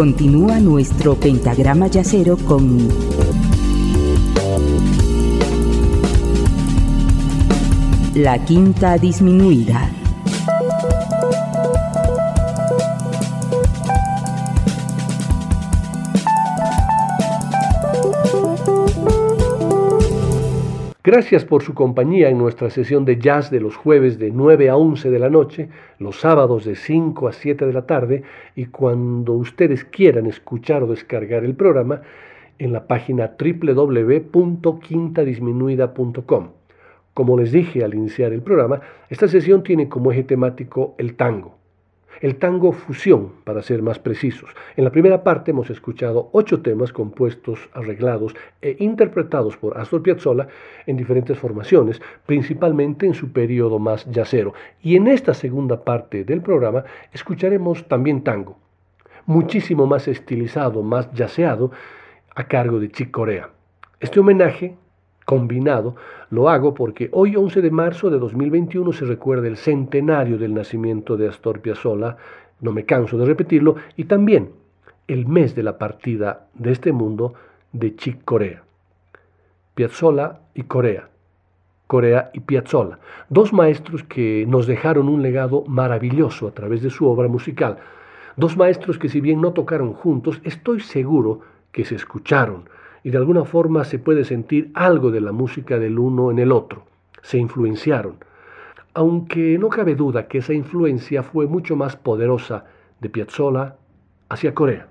Continúa nuestro pentagrama yacero con la quinta disminuida. Gracias por su compañía en nuestra sesión de jazz de los jueves de 9 a 11 de la noche, los sábados de 5 a 7 de la tarde y cuando ustedes quieran escuchar o descargar el programa en la página www.quintadisminuida.com. Como les dije al iniciar el programa, esta sesión tiene como eje temático el tango el tango fusión, para ser más precisos. En la primera parte hemos escuchado ocho temas compuestos, arreglados e interpretados por Astor Piazzolla en diferentes formaciones, principalmente en su periodo más yacero. Y en esta segunda parte del programa escucharemos también tango, muchísimo más estilizado, más yaceado, a cargo de Chick Corea. Este homenaje combinado, lo hago porque hoy 11 de marzo de 2021 se recuerda el centenario del nacimiento de Astor Piazzolla, no me canso de repetirlo, y también el mes de la partida de este mundo de Chick Corea. Piazzolla y Corea. Corea y Piazzolla, dos maestros que nos dejaron un legado maravilloso a través de su obra musical, dos maestros que si bien no tocaron juntos, estoy seguro que se escucharon, y de alguna forma se puede sentir algo de la música del uno en el otro. Se influenciaron, aunque no cabe duda que esa influencia fue mucho más poderosa de Piazzolla hacia Corea.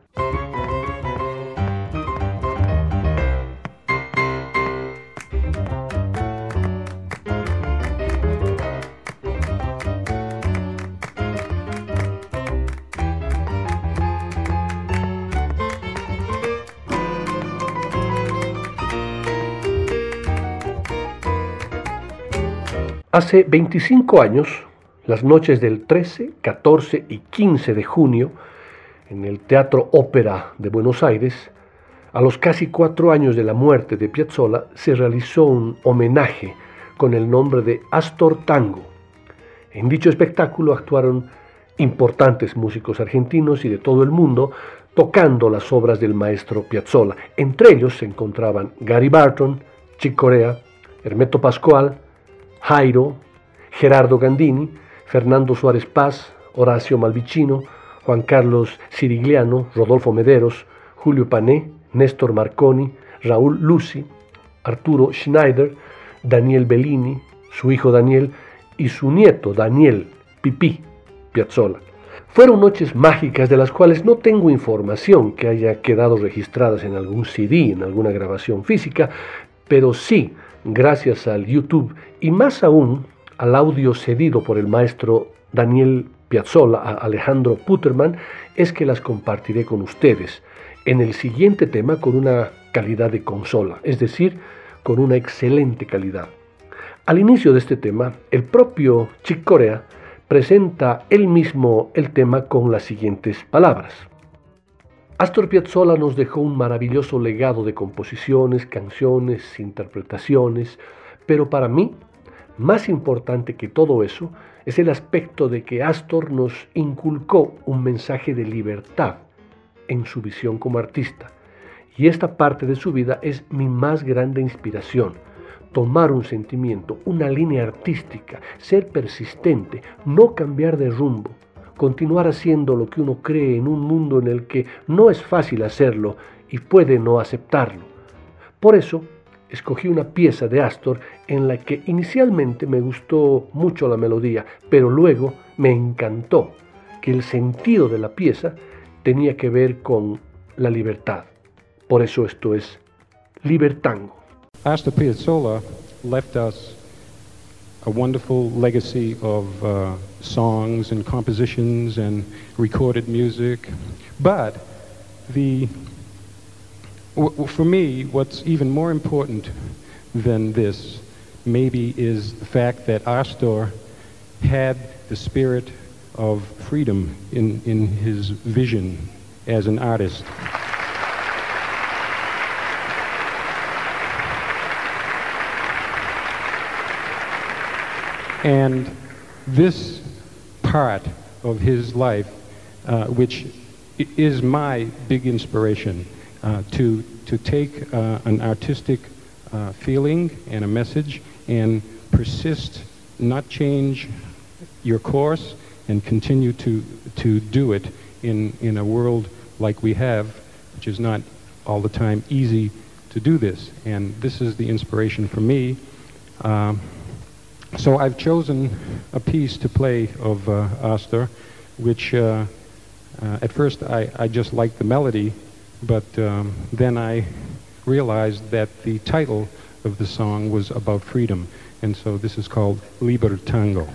Hace 25 años, las noches del 13, 14 y 15 de junio, en el Teatro Ópera de Buenos Aires, a los casi cuatro años de la muerte de Piazzolla, se realizó un homenaje con el nombre de Astor Tango. En dicho espectáculo actuaron importantes músicos argentinos y de todo el mundo tocando las obras del maestro Piazzolla. Entre ellos se encontraban Gary Barton, Chick Corea, Hermeto Pascual, Jairo, Gerardo Gandini, Fernando Suárez Paz, Horacio Malvicino, Juan Carlos Sirigliano, Rodolfo Mederos, Julio Pané, Néstor Marconi, Raúl Lucy, Arturo Schneider, Daniel Bellini, su hijo Daniel y su nieto Daniel Pipí Piazzolla. Fueron noches mágicas de las cuales no tengo información que haya quedado registradas en algún CD, en alguna grabación física, pero sí gracias al YouTube y más aún al audio cedido por el maestro Daniel Piazzolla a Alejandro Puterman, es que las compartiré con ustedes en el siguiente tema con una calidad de consola, es decir, con una excelente calidad. Al inicio de este tema, el propio Chick Corea presenta él mismo el tema con las siguientes palabras. Astor Piazzolla nos dejó un maravilloso legado de composiciones, canciones, interpretaciones, pero para mí, más importante que todo eso, es el aspecto de que Astor nos inculcó un mensaje de libertad en su visión como artista. Y esta parte de su vida es mi más grande inspiración. Tomar un sentimiento, una línea artística, ser persistente, no cambiar de rumbo, continuar haciendo lo que uno cree en un mundo en el que no es fácil hacerlo y puede no aceptarlo. Por eso, escogí una pieza de Astor en la que inicialmente me gustó mucho la melodía, pero luego me encantó que el sentido de la pieza tenía que ver con la libertad. Por eso esto es Libertango. Astor Piazzolla left us a wonderful legacy of uh, songs and compositions and recorded music. But the, for me, what's even more important than this maybe is the fact that Astor had the spirit of freedom in, in his vision as an artist. And this part of his life, uh, which is my big inspiration uh, to, to take uh, an artistic uh, feeling and a message and persist, not change your course, and continue to, to do it in, in a world like we have, which is not all the time easy to do this. And this is the inspiration for me. Um, so I've chosen a piece to play of uh, Astor, which uh, uh, at first I, I just liked the melody, but um, then I realized that the title of the song was about freedom. And so this is called Liber Tango.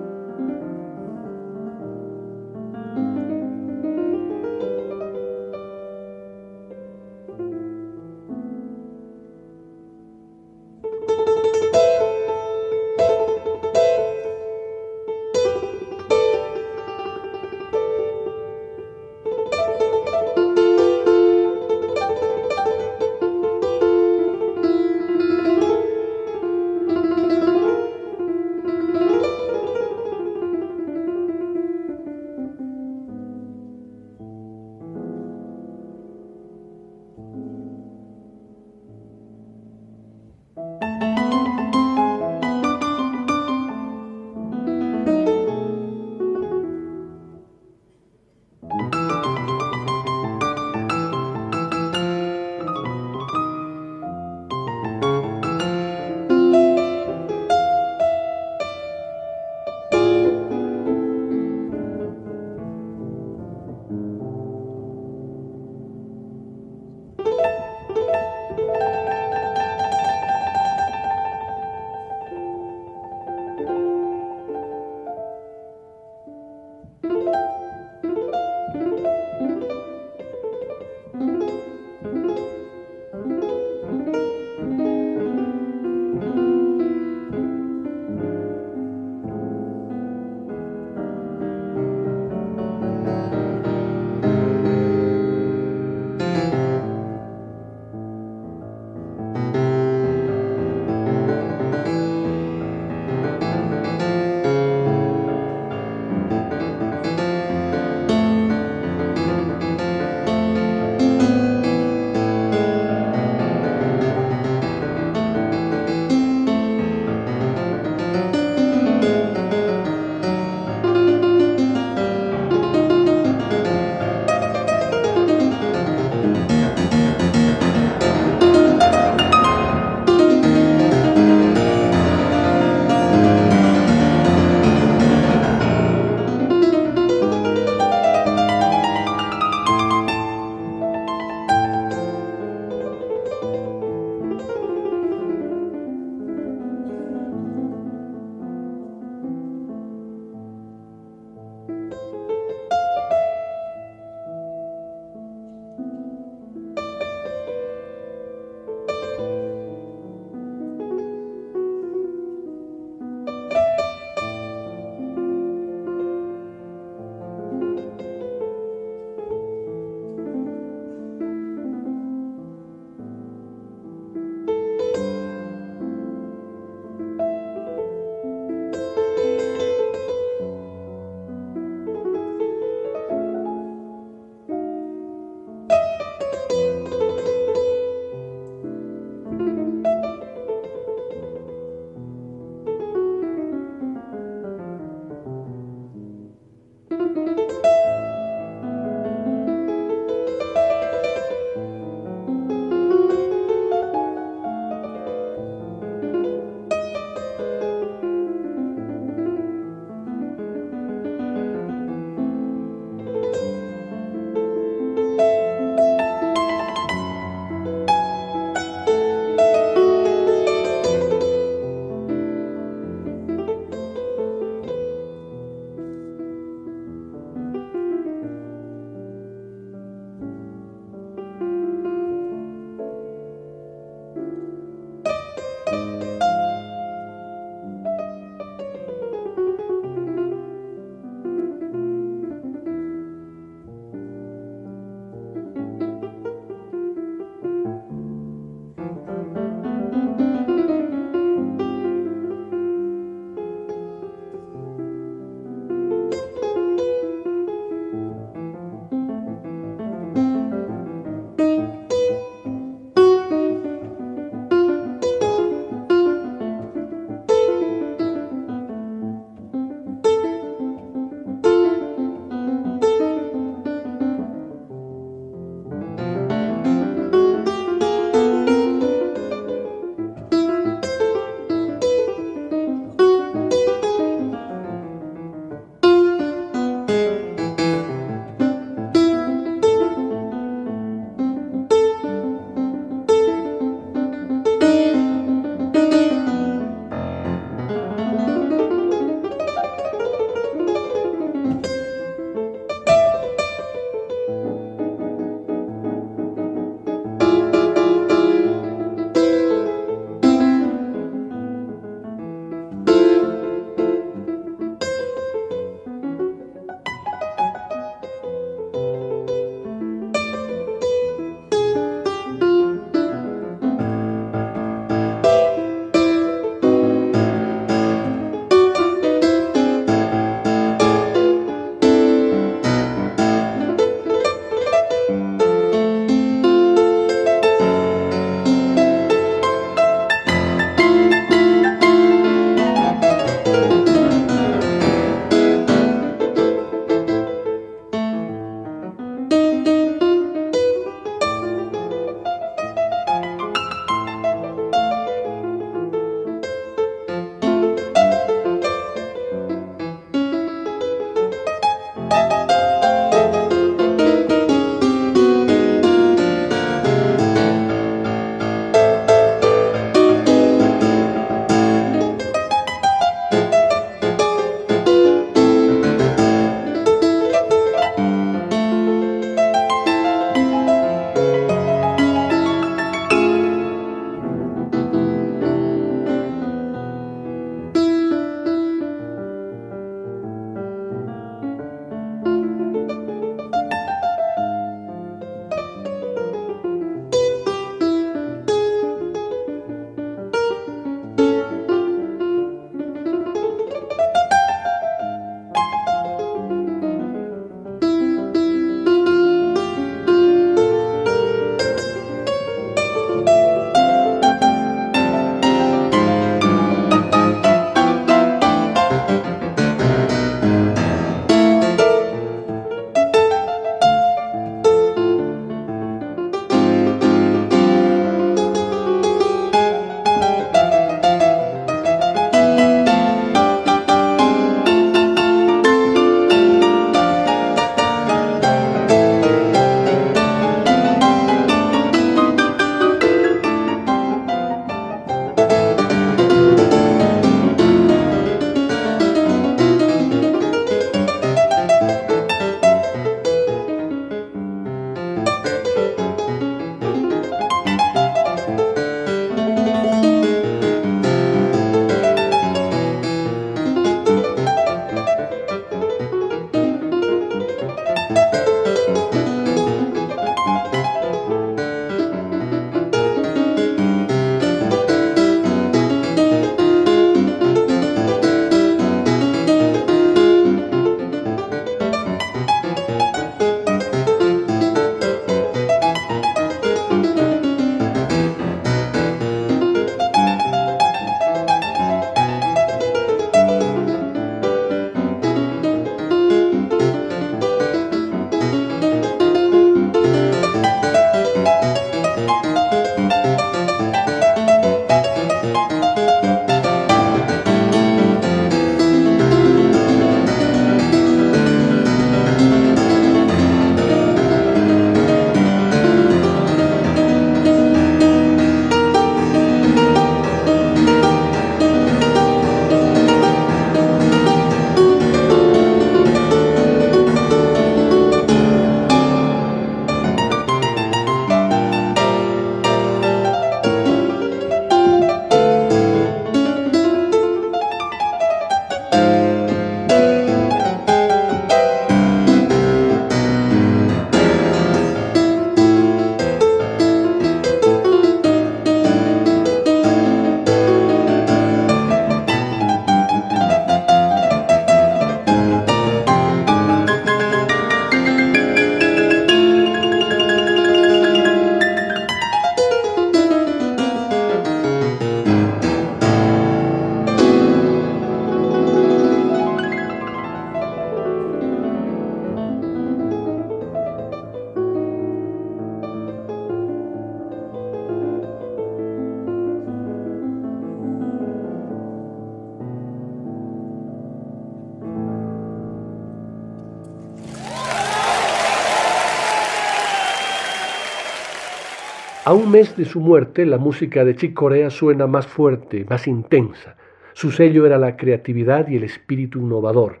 Un mes de su muerte, la música de Chick Corea suena más fuerte, más intensa. Su sello era la creatividad y el espíritu innovador,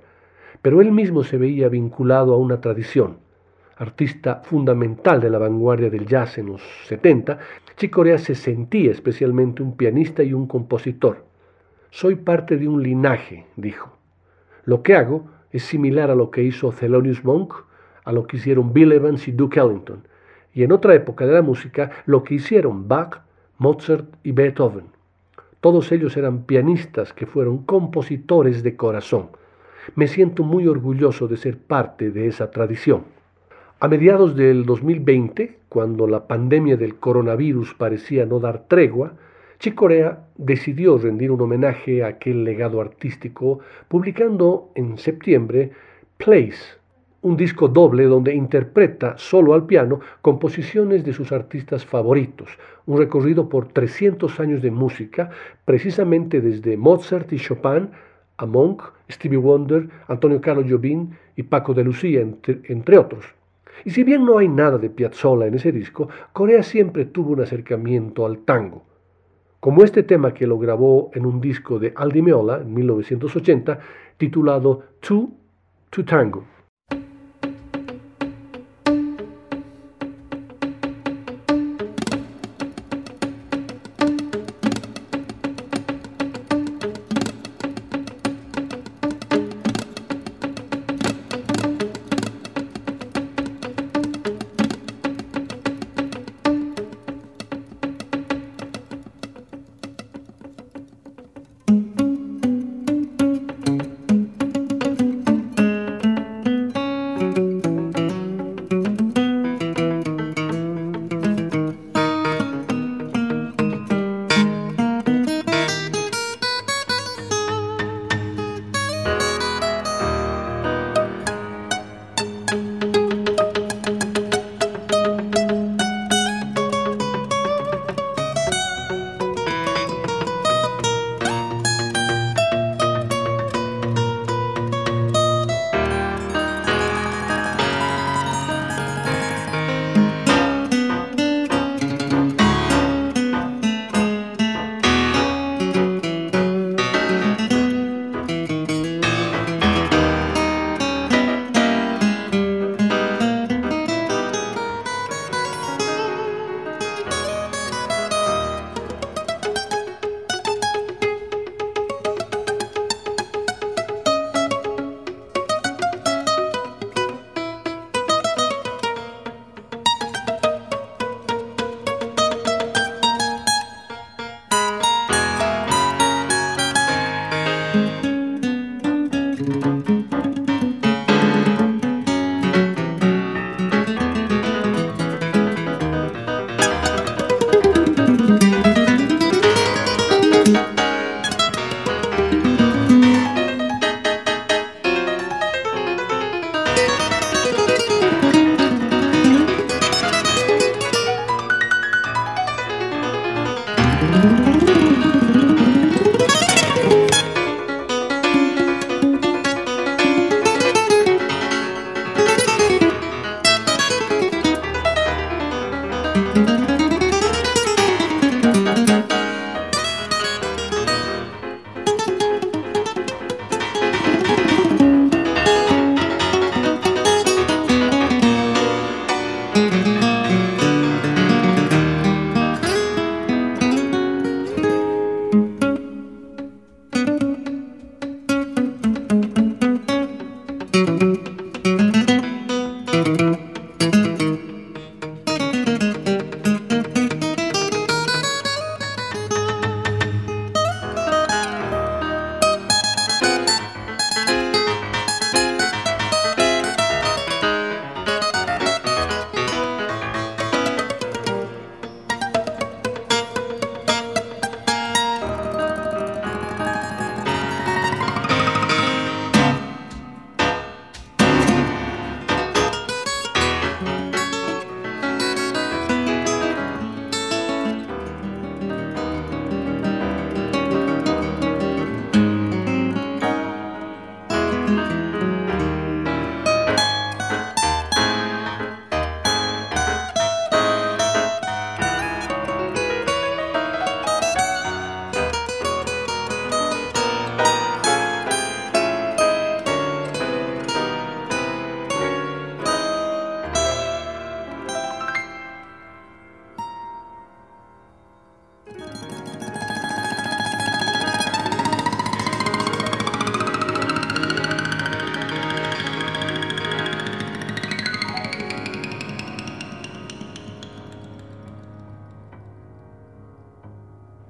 pero él mismo se veía vinculado a una tradición. Artista fundamental de la vanguardia del jazz en los 70, Chick Corea se sentía especialmente un pianista y un compositor. Soy parte de un linaje, dijo. Lo que hago es similar a lo que hizo Thelonious Monk, a lo que hicieron Bill Evans y Duke Ellington y en otra época de la música lo que hicieron Bach, Mozart y Beethoven. Todos ellos eran pianistas que fueron compositores de corazón. Me siento muy orgulloso de ser parte de esa tradición. A mediados del 2020, cuando la pandemia del coronavirus parecía no dar tregua, Chick Corea decidió rendir un homenaje a aquel legado artístico publicando en septiembre Place, un disco doble donde interpreta solo al piano composiciones de sus artistas favoritos, un recorrido por 300 años de música, precisamente desde Mozart y Chopin a Monk, Stevie Wonder, Antonio Carlos Jobim y Paco de Lucía, entre, entre otros. Y si bien no hay nada de Piazzolla en ese disco, Corea siempre tuvo un acercamiento al tango. Como este tema que lo grabó en un disco de Aldi Meola en 1980, titulado Two to Tango.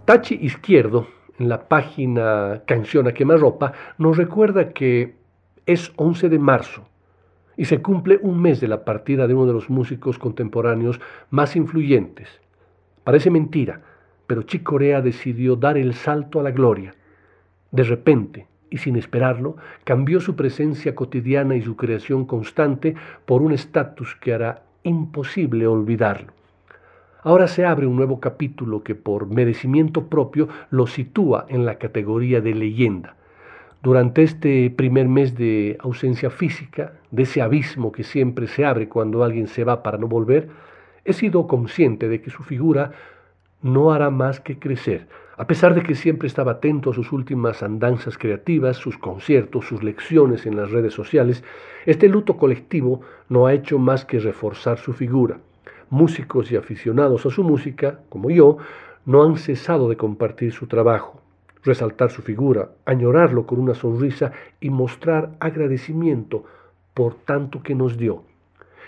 Bachi Izquierdo, en la página Canción a Quemarropa, nos recuerda que es 11 de marzo y se cumple un mes de la partida de uno de los músicos contemporáneos más influyentes. Parece mentira, pero Chick Corea decidió dar el salto a la gloria. De repente, y sin esperarlo, cambió su presencia cotidiana y su creación constante por un estatus que hará imposible olvidarlo. Ahora se abre un nuevo capítulo que por merecimiento propio lo sitúa en la categoría de leyenda. Durante este primer mes de ausencia física, de ese abismo que siempre se abre cuando alguien se va para no volver, he sido consciente de que su figura no hará más que crecer, a pesar de que siempre estaba atento a sus últimas andanzas creativas, sus conciertos, sus lecciones en las redes sociales, este luto colectivo no ha hecho más que reforzar su figura. Músicos y aficionados a su música, como yo, no han cesado de compartir su trabajo, resaltar su figura, añorarlo con una sonrisa y mostrar agradecimiento por tanto que nos dio.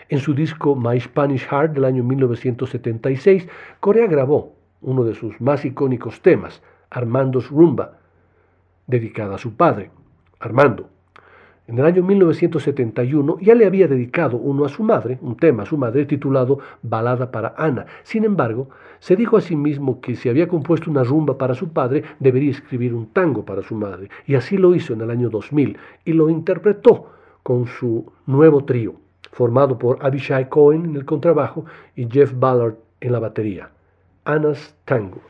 En su disco My Spanish Heart del año 1976, Corea grabó uno de sus más icónicos temas, Armando's Rumba, dedicada a su padre, Armando. En el año 1971 ya le había dedicado uno a su madre, un tema a su madre titulado Balada para Ana. Sin embargo, se dijo a sí mismo que si había compuesto una rumba para su padre, debería escribir un tango para su madre. Y así lo hizo en el año 2000 y lo interpretó con su nuevo trío, formado por Abishai Cohen en el contrabajo y Jeff Ballard en la batería. Anna's Tango.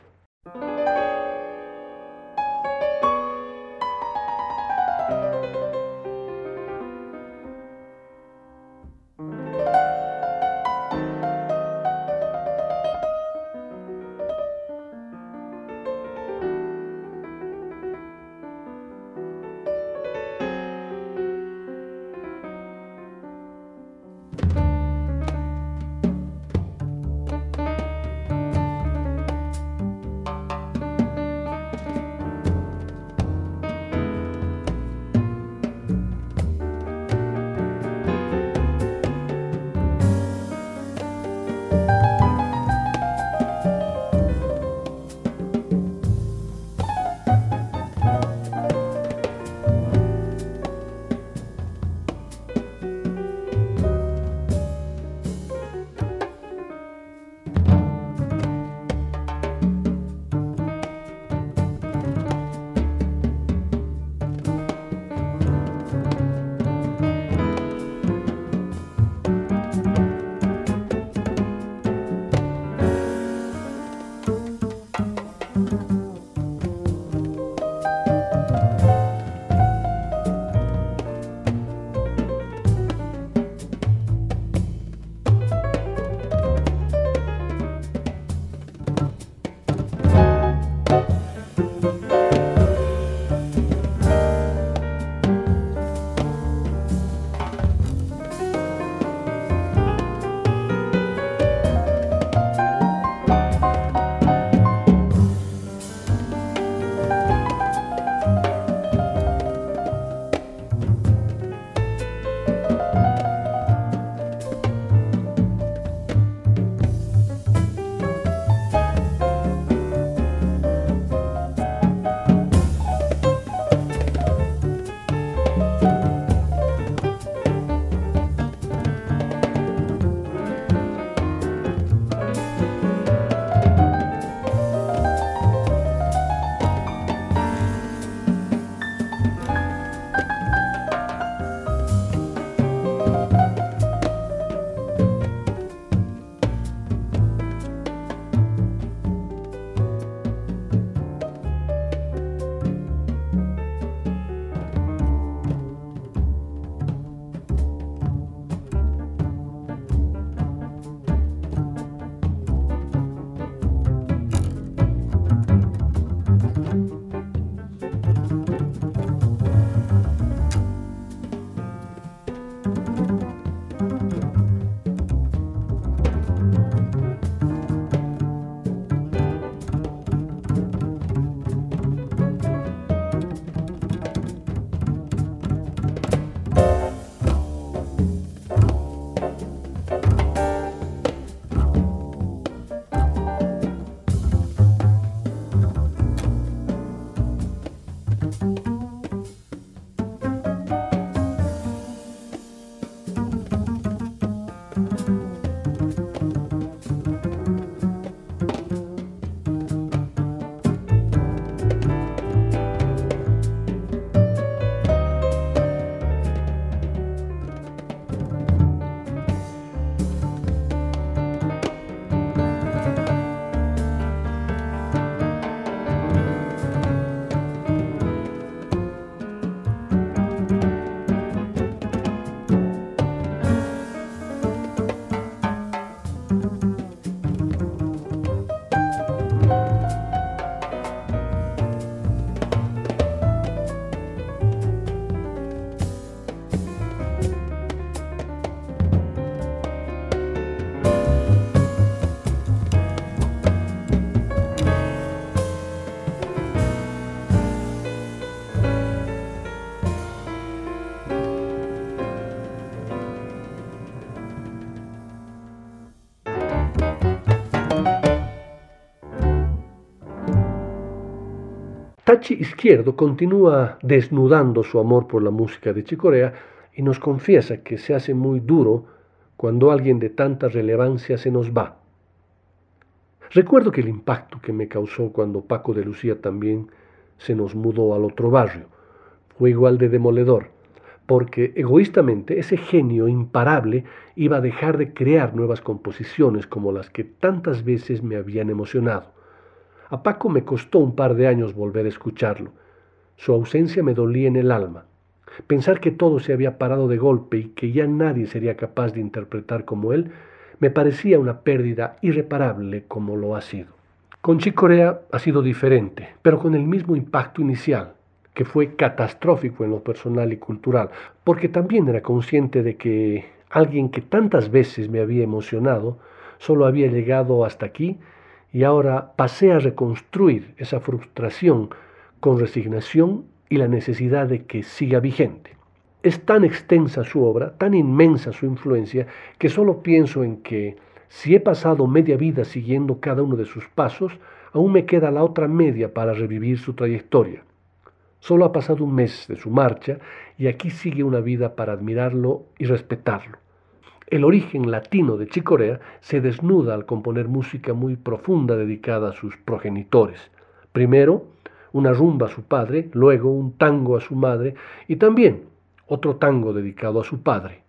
Tachi Izquierdo continúa desnudando su amor por la música de Chicorea y nos confiesa que se hace muy duro cuando alguien de tanta relevancia se nos va. Recuerdo que el impacto que me causó cuando Paco de Lucía también se nos mudó al otro barrio fue igual de demoledor, porque egoístamente ese genio imparable iba a dejar de crear nuevas composiciones como las que tantas veces me habían emocionado. A Paco me costó un par de años volver a escucharlo. Su ausencia me dolía en el alma. Pensar que todo se había parado de golpe y que ya nadie sería capaz de interpretar como él me parecía una pérdida irreparable como lo ha sido. Con Chicorea ha sido diferente, pero con el mismo impacto inicial, que fue catastrófico en lo personal y cultural, porque también era consciente de que alguien que tantas veces me había emocionado solo había llegado hasta aquí y ahora pasé a reconstruir esa frustración con resignación y la necesidad de que siga vigente. Es tan extensa su obra, tan inmensa su influencia, que solo pienso en que si he pasado media vida siguiendo cada uno de sus pasos, aún me queda la otra media para revivir su trayectoria. Solo ha pasado un mes de su marcha y aquí sigue una vida para admirarlo y respetarlo. El origen latino de Chicorea se desnuda al componer música muy profunda dedicada a sus progenitores. Primero, una rumba a su padre, luego un tango a su madre y también otro tango dedicado a su padre,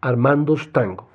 Armando's Tango.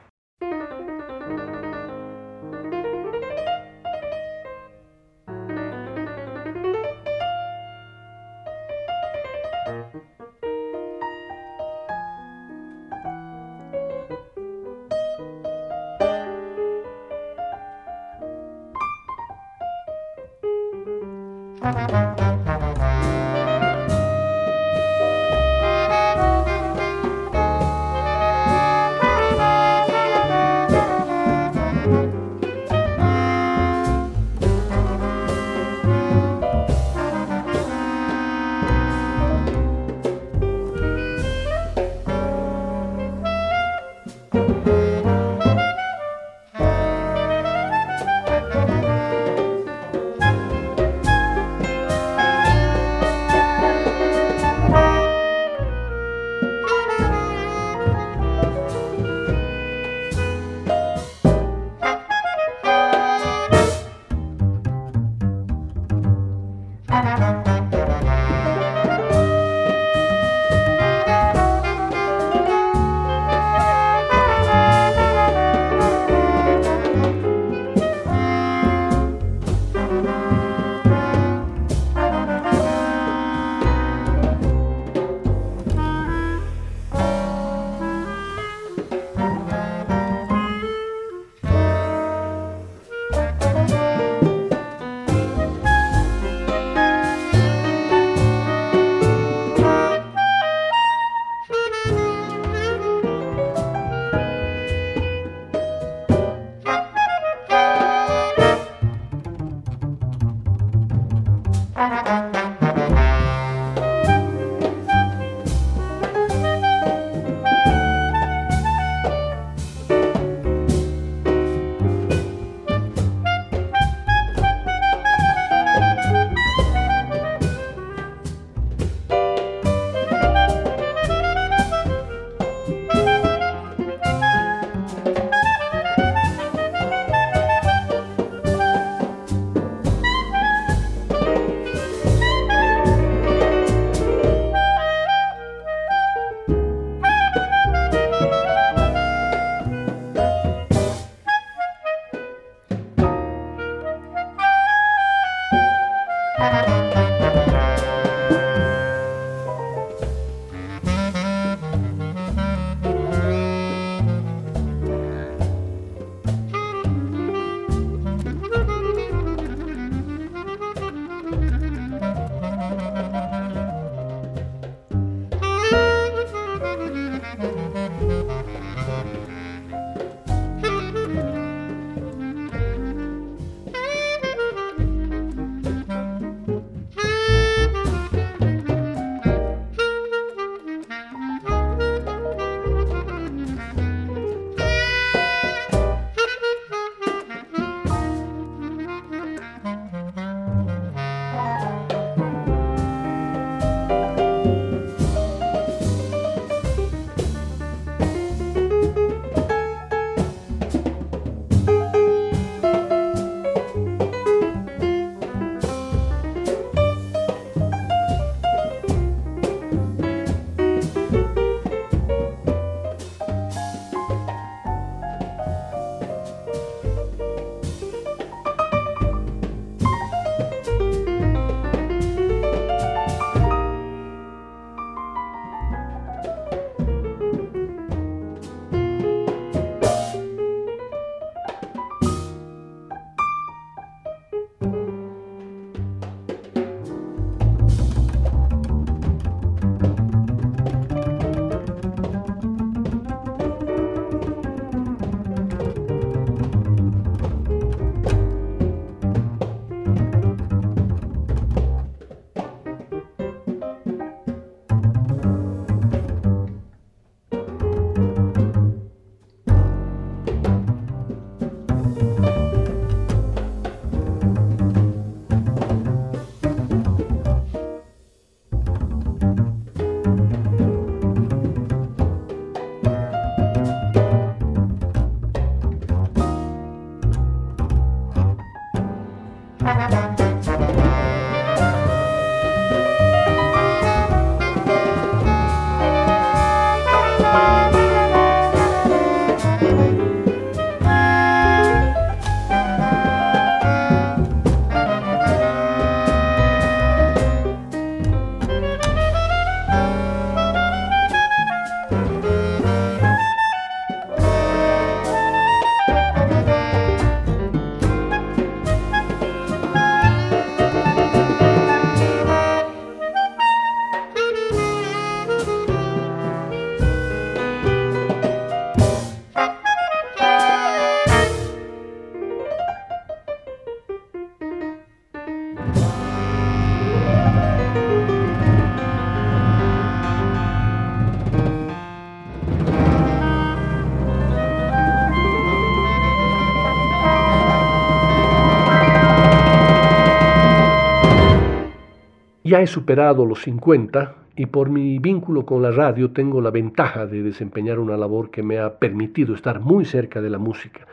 Ya he superado los 50 y por mi vínculo con la radio tengo la ventaja de desempeñar una labor que me ha permitido estar muy cerca de la música.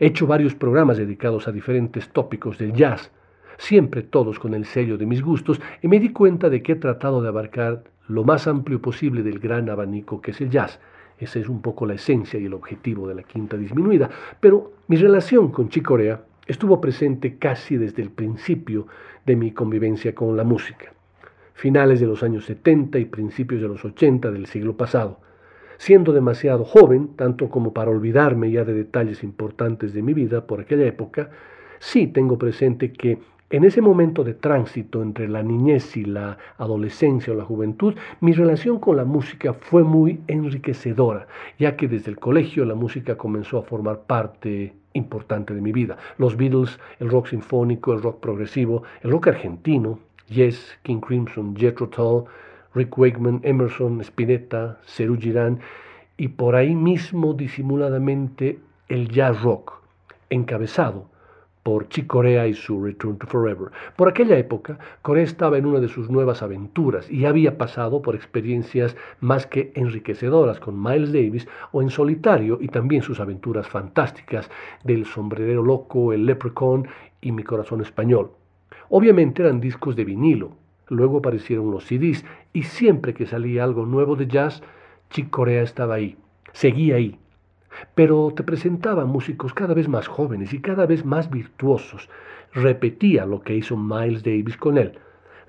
He hecho varios programas dedicados a diferentes tópicos del jazz, siempre todos con el sello de mis gustos, y me di cuenta de que he tratado de abarcar lo más amplio posible del gran abanico que es el jazz. Esa es un poco la esencia y el objetivo de la quinta disminuida. Pero mi relación con Chicorea estuvo presente casi desde el principio de mi convivencia con la música, finales de los años 70 y principios de los 80 del siglo pasado. Siendo demasiado joven, tanto como para olvidarme ya de detalles importantes de mi vida por aquella época, sí tengo presente que en ese momento de tránsito entre la niñez y la adolescencia o la juventud, mi relación con la música fue muy enriquecedora, ya que desde el colegio la música comenzó a formar parte importante de mi vida. Los Beatles, el rock sinfónico, el rock progresivo, el rock argentino, Yes, King Crimson, Jethro Tull, Rick Wakeman, Emerson, Spinetta, Serú Girán y por ahí mismo disimuladamente el jazz rock, encabezado por Chick Corea y su Return to Forever. Por aquella época, Corea estaba en una de sus nuevas aventuras y había pasado por experiencias más que enriquecedoras con Miles Davis o en solitario y también sus aventuras fantásticas del sombrerero loco, el leprechaun y mi corazón español. Obviamente eran discos de vinilo, luego aparecieron los CDs y siempre que salía algo nuevo de jazz, Chick Corea estaba ahí, seguía ahí, pero te presentaba músicos cada vez más jóvenes y cada vez más virtuosos. Repetía lo que hizo Miles Davis con él.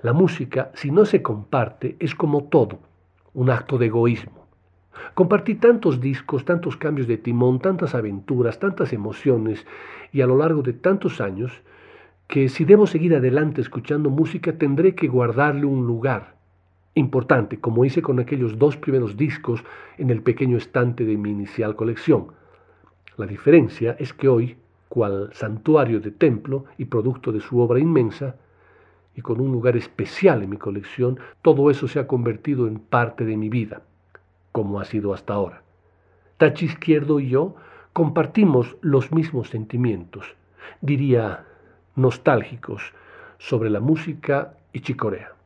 La música, si no se comparte, es como todo, un acto de egoísmo. Compartí tantos discos, tantos cambios de timón, tantas aventuras, tantas emociones, y a lo largo de tantos años, que si debo seguir adelante escuchando música tendré que guardarle un lugar importante, como hice con aquellos dos primeros discos en el pequeño estante de mi inicial colección. La diferencia es que hoy, cual santuario de templo y producto de su obra inmensa, y con un lugar especial en mi colección, todo eso se ha convertido en parte de mi vida, como ha sido hasta ahora. Tachi Izquierdo y yo compartimos los mismos sentimientos, diría nostálgicos, sobre la música y chicorea.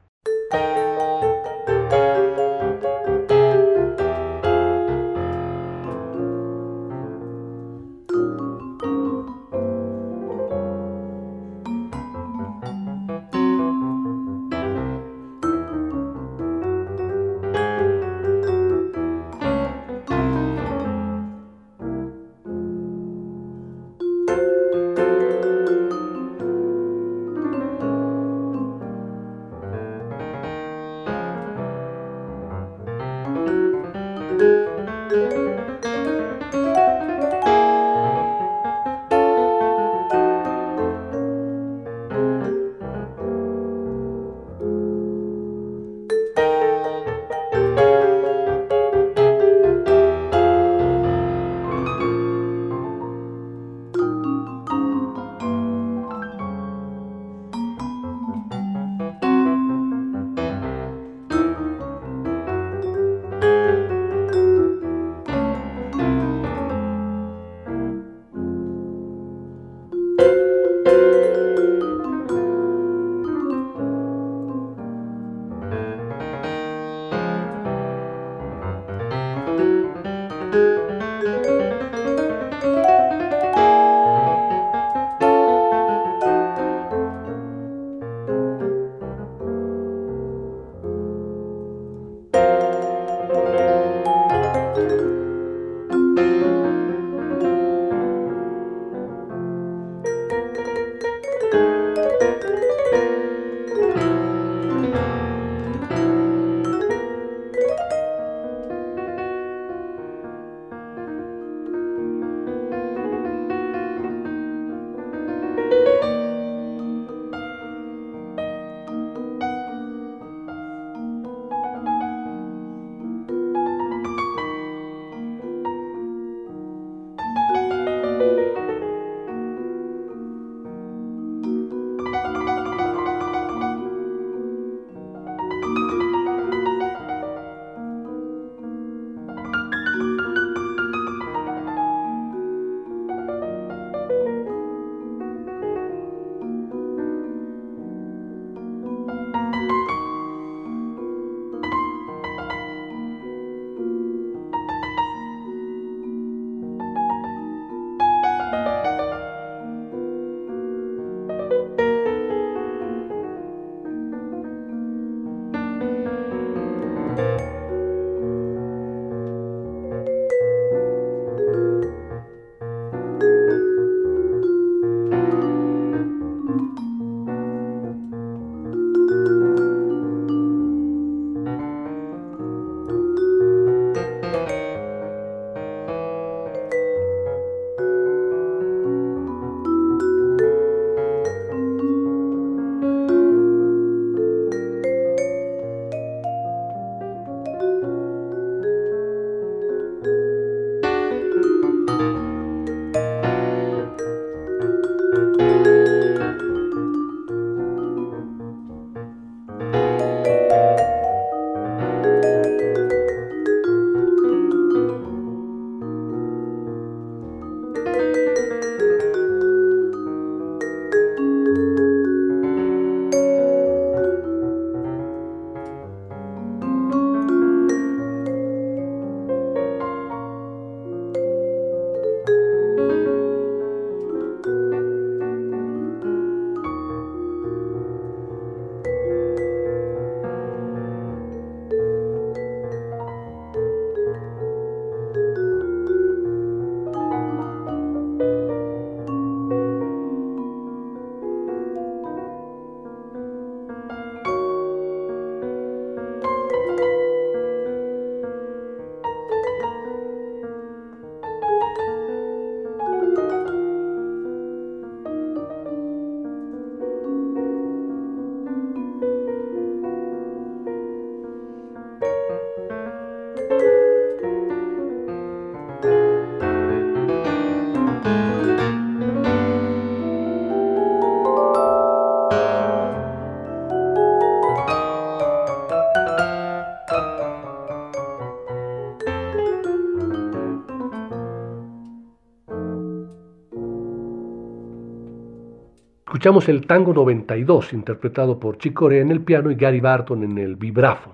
Escuchamos el tango 92, interpretado por Chico Corea en el piano y Gary Barton en el vibráfono.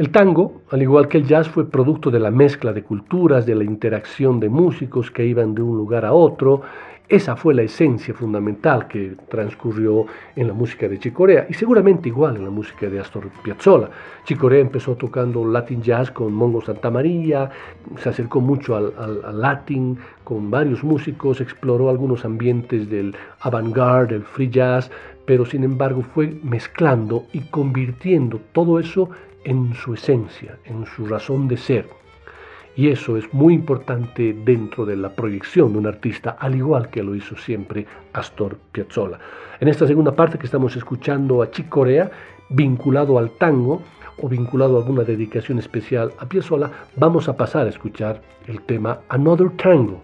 El tango, al igual que el jazz, fue producto de la mezcla de culturas, de la interacción de músicos que iban de un lugar a otro. Esa fue la esencia fundamental que transcurrió en la música de Chicorea y seguramente igual en la música de Astor Piazzolla. Chicorea empezó tocando Latin jazz con Mongo Santa María, se acercó mucho al, latin con varios músicos, exploró algunos ambientes del avant-garde, el free jazz, pero sin embargo fue mezclando y convirtiendo todo eso en su esencia, en su razón de ser. Y eso es muy importante dentro de la proyección de un artista, al igual que lo hizo siempre Astor Piazzolla. En esta segunda parte que estamos escuchando a Chick Corea, vinculado al tango o vinculado a alguna dedicación especial a Piazzolla, vamos a pasar a escuchar el tema Another Tango,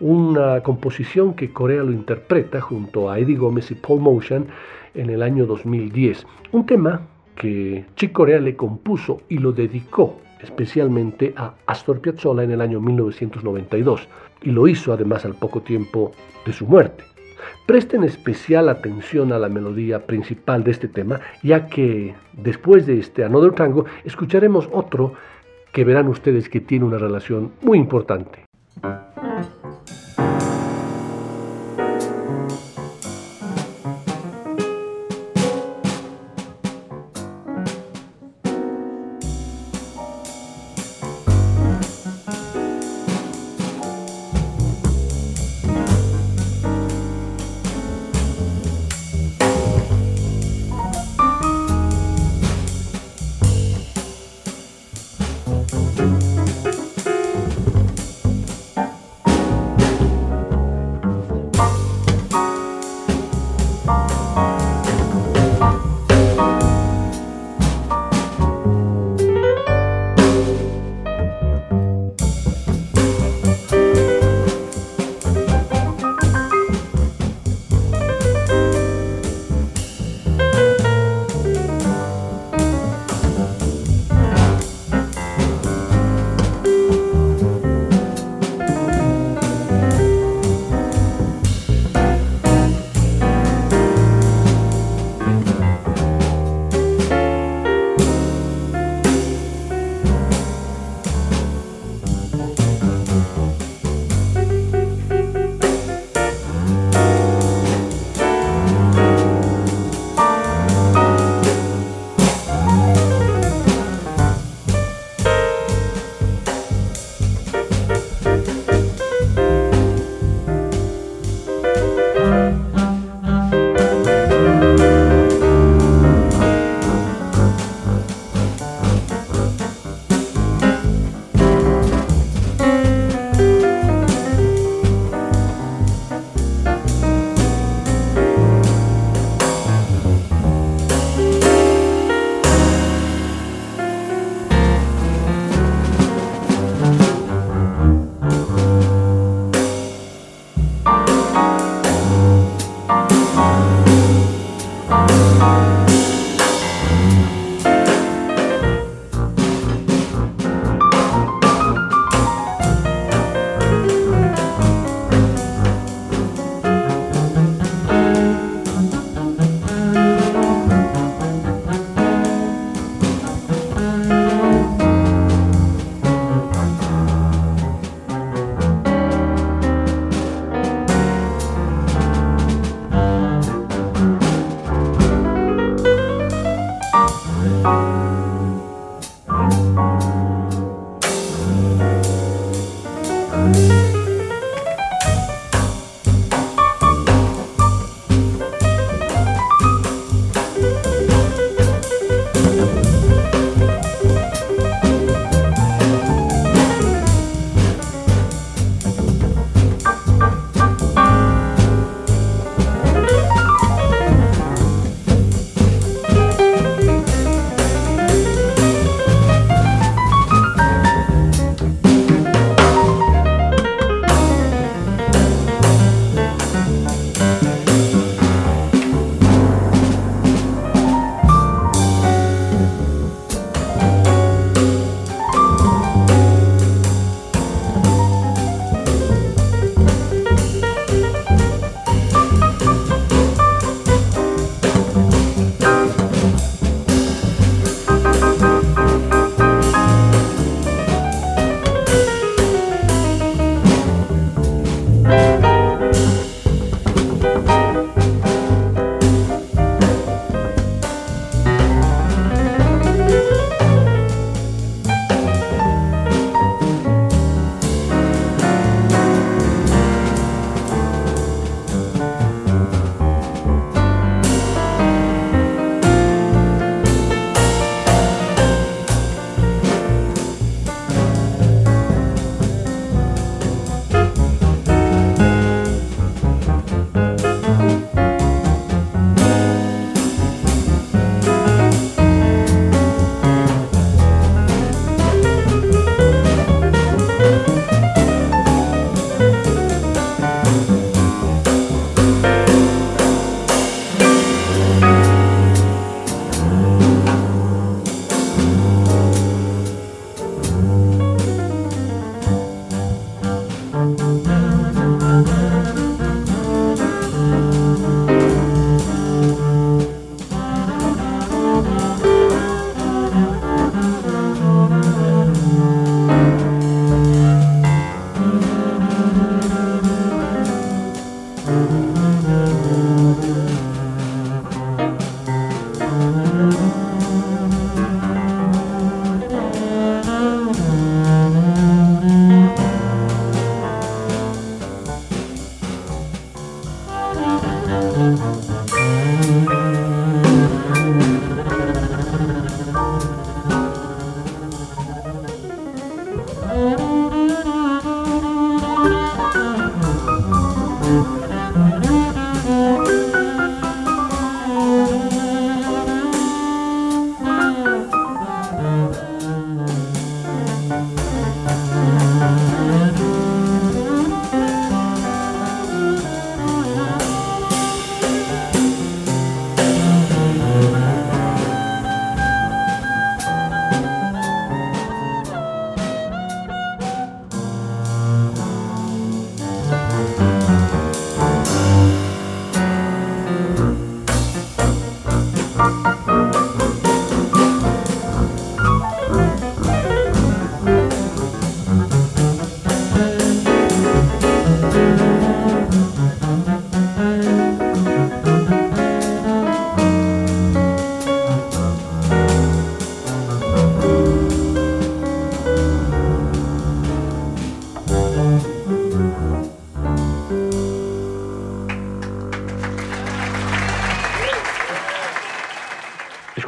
una composición que Corea lo interpreta junto a Eddie Gómez y Paul Motion en el año 2010. Un tema que Chick Corea le compuso y lo dedicó especialmente a Astor Piazzolla en el año 1992 y lo hizo además al poco tiempo de su muerte. Presten especial atención a la melodía principal de este tema, ya que después de este Another Tango escucharemos otro que verán ustedes que tiene una relación muy importante.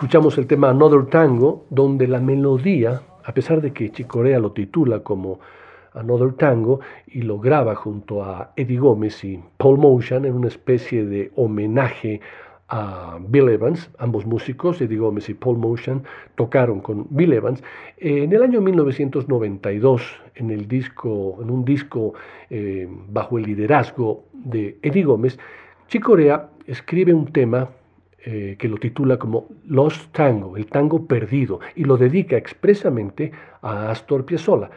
Escuchamos el tema Another Tango, donde la melodía, a pesar de que Chicorea lo titula como Another Tango y lo graba junto a Eddie Gómez y Paul Motion en una especie de homenaje a Bill Evans, ambos músicos, Eddie Gómez y Paul Motion, tocaron con Bill Evans. en el año 1992, en, el disco, en un disco eh, bajo el liderazgo de Eddie Gómez, Chicorea escribe un tema eh, que lo titula como Lost Tango, el tango perdido, y lo dedica expresamente a Astor Piazzolla.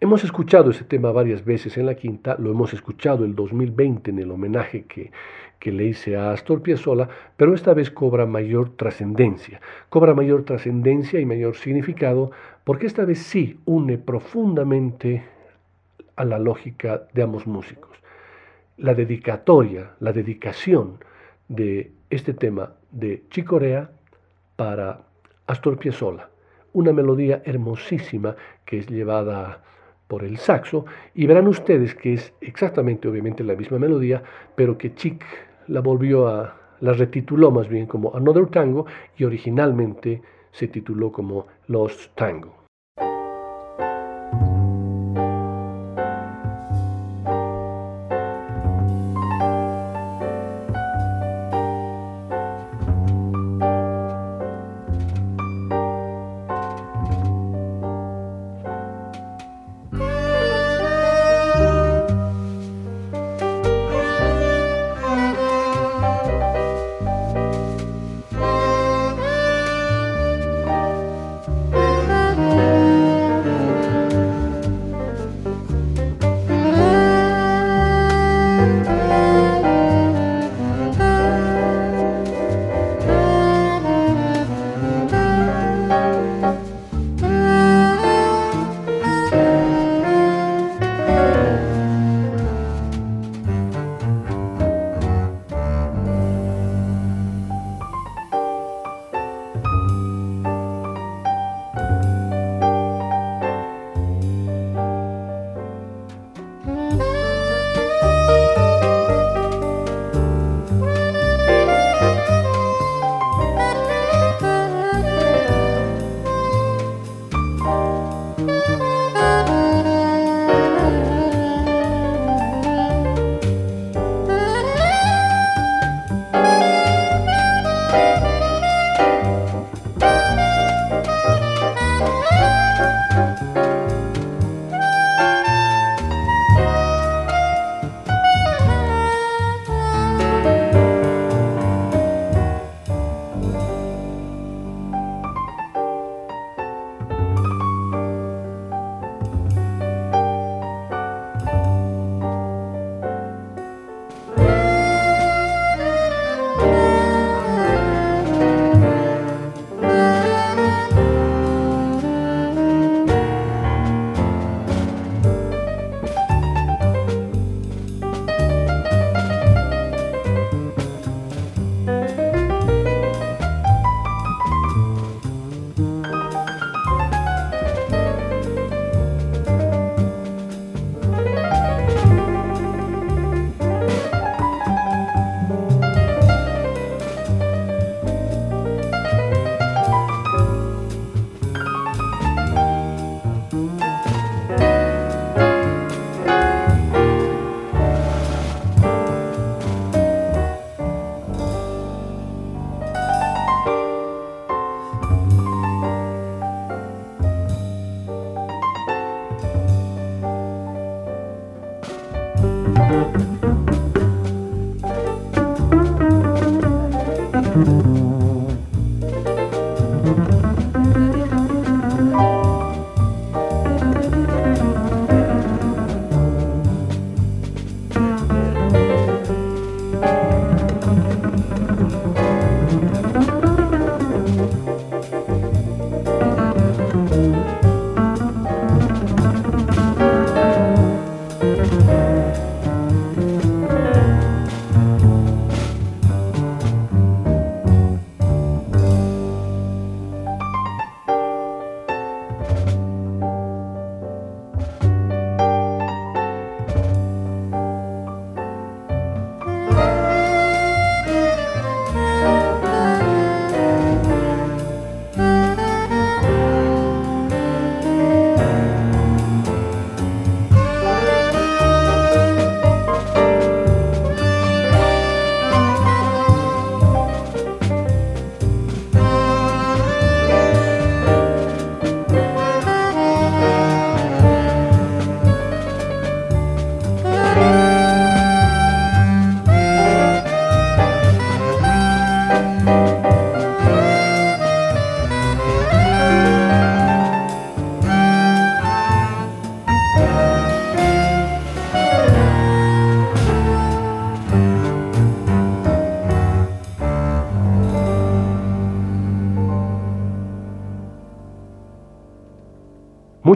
Hemos escuchado ese tema varias veces en la quinta, lo hemos escuchado el 2020 en el homenaje que, que le hice a Astor Piazzolla, pero esta vez cobra mayor trascendencia. Cobra mayor trascendencia y mayor significado porque esta vez sí une profundamente a la lógica de ambos músicos. La dedicatoria, la dedicación de este tema de Chicorea para Astor Piazzolla, una melodía hermosísima que es llevada por el saxo y verán ustedes que es exactamente obviamente la misma melodía, pero que Chic la volvió a la retituló más bien como Another Tango y originalmente se tituló como Lost Tango.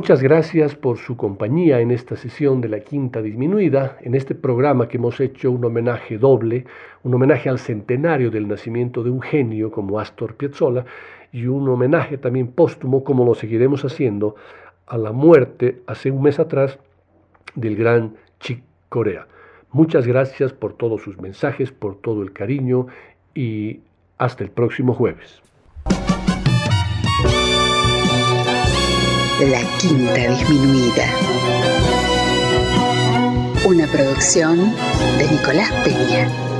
Muchas gracias por su compañía en esta sesión de la Quinta Disminuida, en este programa que hemos hecho un homenaje doble, un homenaje al centenario del nacimiento de un genio como Astor Piazzolla y un homenaje también póstumo, como lo seguiremos haciendo, a la muerte hace un mes atrás del gran Chick Corea. Muchas gracias por todos sus mensajes, por todo el cariño y hasta el próximo jueves. La Quinta Disminuida. Una producción de Nicolás Peña.